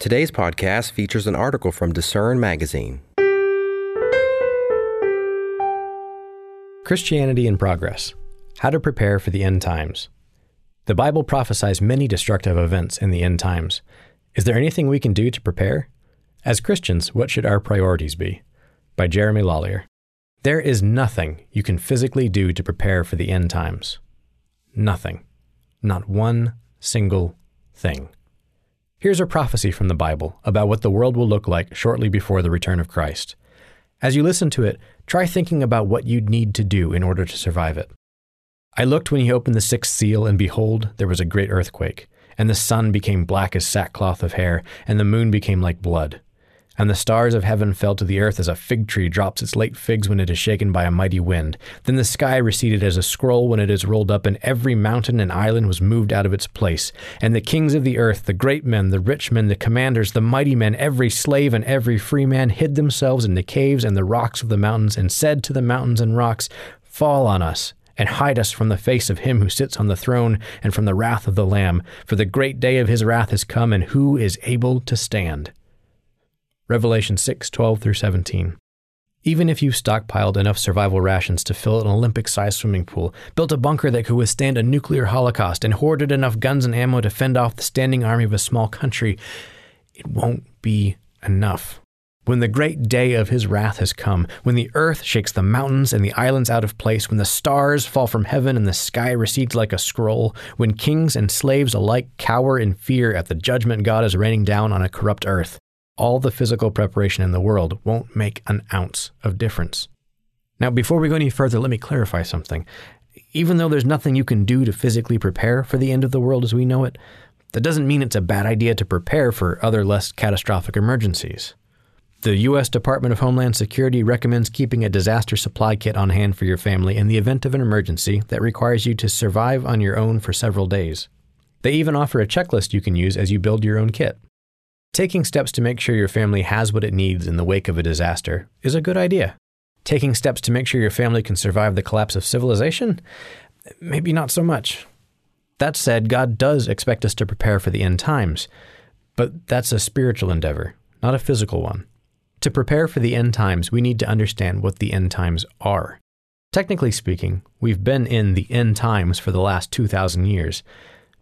Today's podcast features an article from Discern Magazine. Christianity in Progress How to Prepare for the End Times. The Bible prophesies many destructive events in the end times. Is there anything we can do to prepare? As Christians, what should our priorities be? By Jeremy Lallier. There is nothing you can physically do to prepare for the end times. Nothing. Not one single thing. Here's a prophecy from the Bible about what the world will look like shortly before the return of Christ. As you listen to it, try thinking about what you'd need to do in order to survive it. I looked when he opened the sixth seal, and behold, there was a great earthquake, and the sun became black as sackcloth of hair, and the moon became like blood. And the stars of heaven fell to the earth as a fig tree drops its late figs when it is shaken by a mighty wind. Then the sky receded as a scroll when it is rolled up, and every mountain and island was moved out of its place. And the kings of the earth, the great men, the rich men, the commanders, the mighty men, every slave and every free man, hid themselves in the caves and the rocks of the mountains, and said to the mountains and rocks, Fall on us and hide us from the face of him who sits on the throne and from the wrath of the Lamb. For the great day of his wrath has come, and who is able to stand? Revelation 6 12 through 17. Even if you've stockpiled enough survival rations to fill an Olympic sized swimming pool, built a bunker that could withstand a nuclear holocaust, and hoarded enough guns and ammo to fend off the standing army of a small country, it won't be enough. When the great day of his wrath has come, when the earth shakes the mountains and the islands out of place, when the stars fall from heaven and the sky recedes like a scroll, when kings and slaves alike cower in fear at the judgment God is raining down on a corrupt earth, all the physical preparation in the world won't make an ounce of difference. Now, before we go any further, let me clarify something. Even though there's nothing you can do to physically prepare for the end of the world as we know it, that doesn't mean it's a bad idea to prepare for other less catastrophic emergencies. The U.S. Department of Homeland Security recommends keeping a disaster supply kit on hand for your family in the event of an emergency that requires you to survive on your own for several days. They even offer a checklist you can use as you build your own kit. Taking steps to make sure your family has what it needs in the wake of a disaster is a good idea. Taking steps to make sure your family can survive the collapse of civilization? Maybe not so much. That said, God does expect us to prepare for the end times, but that's a spiritual endeavor, not a physical one. To prepare for the end times, we need to understand what the end times are. Technically speaking, we've been in the end times for the last 2,000 years,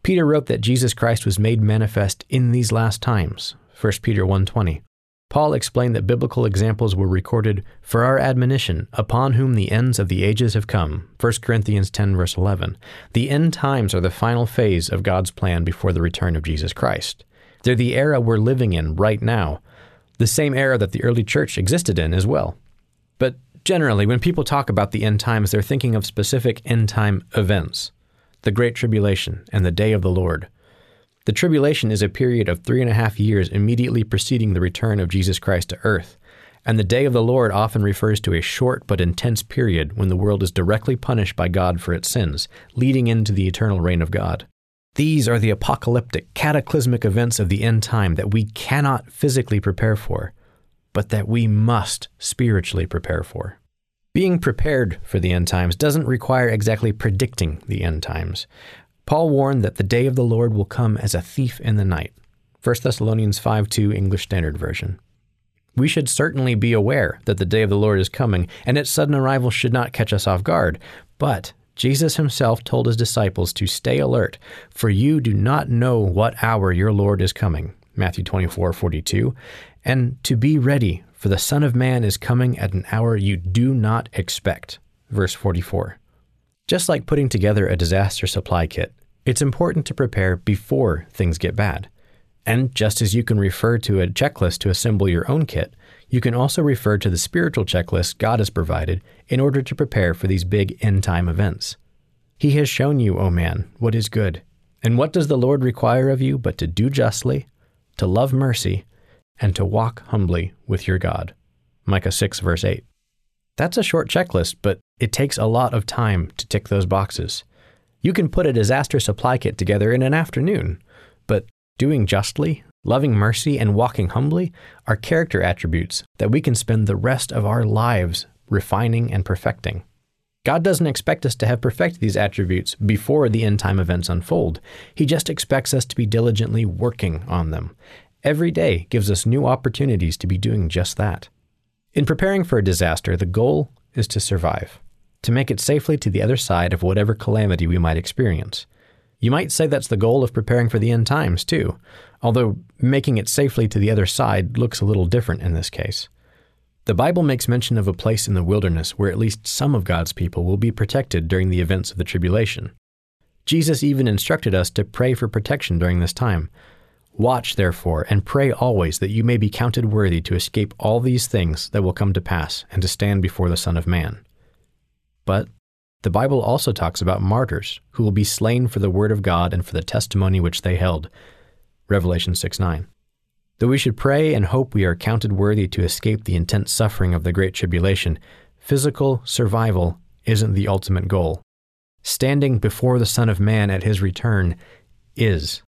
Peter wrote that Jesus Christ was made manifest in these last times, 1 Peter 1:20. Paul explained that biblical examples were recorded for our admonition, upon whom the ends of the ages have come. 1 Corinthians 10, verse 11. The end times are the final phase of God's plan before the return of Jesus Christ. They're the era we're living in right now, the same era that the early church existed in as well. But generally, when people talk about the end times, they're thinking of specific end time events the Great Tribulation, and the Day of the Lord. The tribulation is a period of three and a half years immediately preceding the return of Jesus Christ to earth, and the Day of the Lord often refers to a short but intense period when the world is directly punished by God for its sins, leading into the eternal reign of God. These are the apocalyptic, cataclysmic events of the end time that we cannot physically prepare for, but that we must spiritually prepare for. Being prepared for the end times doesn't require exactly predicting the end times. Paul warned that the day of the Lord will come as a thief in the night. 1 Thessalonians 5 2 English Standard Version. We should certainly be aware that the day of the Lord is coming, and its sudden arrival should not catch us off guard. But Jesus himself told his disciples to stay alert, for you do not know what hour your Lord is coming. Matthew 24 42. And to be ready, for the Son of Man is coming at an hour you do not expect. Verse 44. Just like putting together a disaster supply kit, it's important to prepare before things get bad. And just as you can refer to a checklist to assemble your own kit, you can also refer to the spiritual checklist God has provided in order to prepare for these big end time events. He has shown you, O oh man, what is good. And what does the Lord require of you but to do justly, to love mercy, and to walk humbly with your God. Micah 6, verse 8. That's a short checklist, but it takes a lot of time to tick those boxes. You can put a disaster supply kit together in an afternoon, but doing justly, loving mercy, and walking humbly are character attributes that we can spend the rest of our lives refining and perfecting. God doesn't expect us to have perfected these attributes before the end time events unfold. He just expects us to be diligently working on them Every day gives us new opportunities to be doing just that. In preparing for a disaster, the goal is to survive, to make it safely to the other side of whatever calamity we might experience. You might say that's the goal of preparing for the end times, too, although making it safely to the other side looks a little different in this case. The Bible makes mention of a place in the wilderness where at least some of God's people will be protected during the events of the tribulation. Jesus even instructed us to pray for protection during this time. Watch, therefore, and pray always that you may be counted worthy to escape all these things that will come to pass and to stand before the Son of Man. But the Bible also talks about martyrs who will be slain for the word of God and for the testimony which they held. Revelation 6 9. Though we should pray and hope we are counted worthy to escape the intense suffering of the Great Tribulation, physical survival isn't the ultimate goal. Standing before the Son of Man at his return is.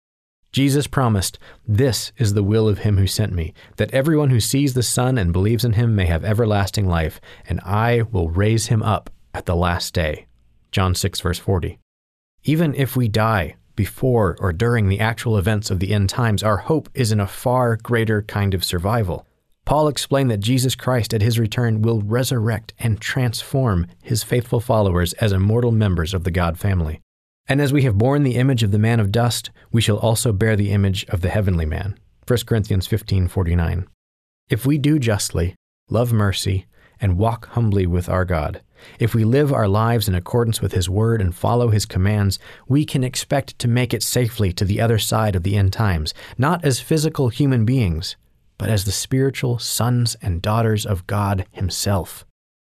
Jesus promised, This is the will of him who sent me, that everyone who sees the Son and believes in him may have everlasting life, and I will raise him up at the last day. John 6, verse 40. Even if we die before or during the actual events of the end times, our hope is in a far greater kind of survival. Paul explained that Jesus Christ at his return will resurrect and transform his faithful followers as immortal members of the God family. And as we have borne the image of the man of dust, we shall also bear the image of the heavenly man. 1 Corinthians 15:49. If we do justly, love mercy, and walk humbly with our God, if we live our lives in accordance with his word and follow his commands, we can expect to make it safely to the other side of the end times, not as physical human beings, but as the spiritual sons and daughters of God himself.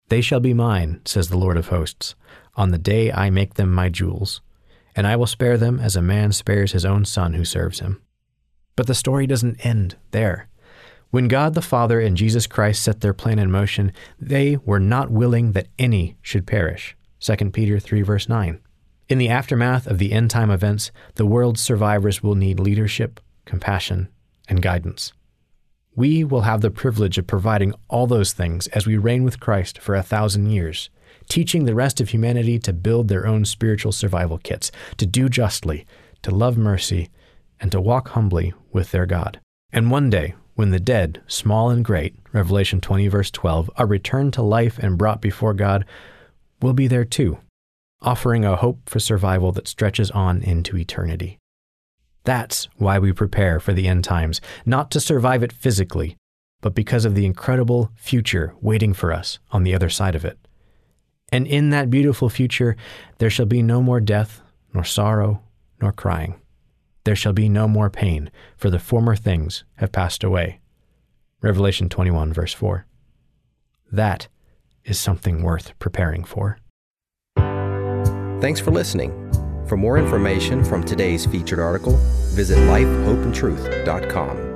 They shall be mine, says the Lord of hosts, on the day I make them my jewels and I will spare them as a man spares his own son who serves him. But the story doesn't end there. When God the Father and Jesus Christ set their plan in motion, they were not willing that any should perish. 2 Peter 3 verse 9. In the aftermath of the end time events, the world's survivors will need leadership, compassion, and guidance. We will have the privilege of providing all those things as we reign with Christ for a thousand years teaching the rest of humanity to build their own spiritual survival kits, to do justly, to love mercy, and to walk humbly with their God. And one day, when the dead, small and great, Revelation 20, verse 12, are returned to life and brought before God, we'll be there too, offering a hope for survival that stretches on into eternity. That's why we prepare for the end times, not to survive it physically, but because of the incredible future waiting for us on the other side of it. And in that beautiful future, there shall be no more death, nor sorrow, nor crying. There shall be no more pain, for the former things have passed away. Revelation 21, verse 4. That is something worth preparing for. Thanks for listening. For more information from today's featured article, visit lifehopeandtruth.com.